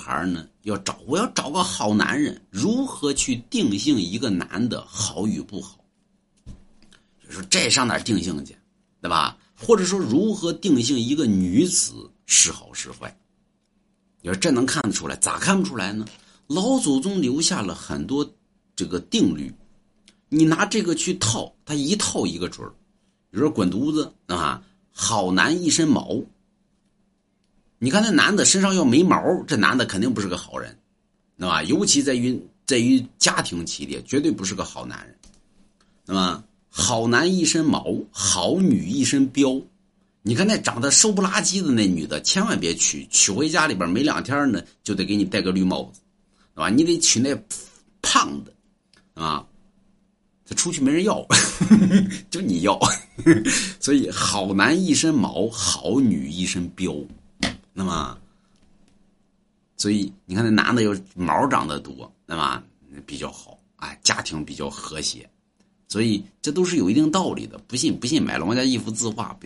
孩呢，要找我要找个好男人，如何去定性一个男的好与不好？就说这上哪定性去，对吧？或者说如何定性一个女子是好是坏？你说这能看得出来？咋看不出来呢？老祖宗留下了很多这个定律，你拿这个去套，他一套一个准儿。比如说滚犊子啊，好男一身毛。你看那男的身上要没毛，这男的肯定不是个好人，对吧？尤其在于在于家庭系列，绝对不是个好男人，那么好男一身毛，好女一身膘。你看那长得瘦不拉几的那女的，千万别娶，娶回家里边没两天呢，就得给你戴个绿帽子，对吧？你得娶那胖的，啊，他出去没人要，就你要。所以好男一身毛，好女一身膘。那么，所以你看那男的有毛长得多，那么比较好，哎，家庭比较和谐，所以这都是有一定道理的。不信不信，买了我家一幅字画。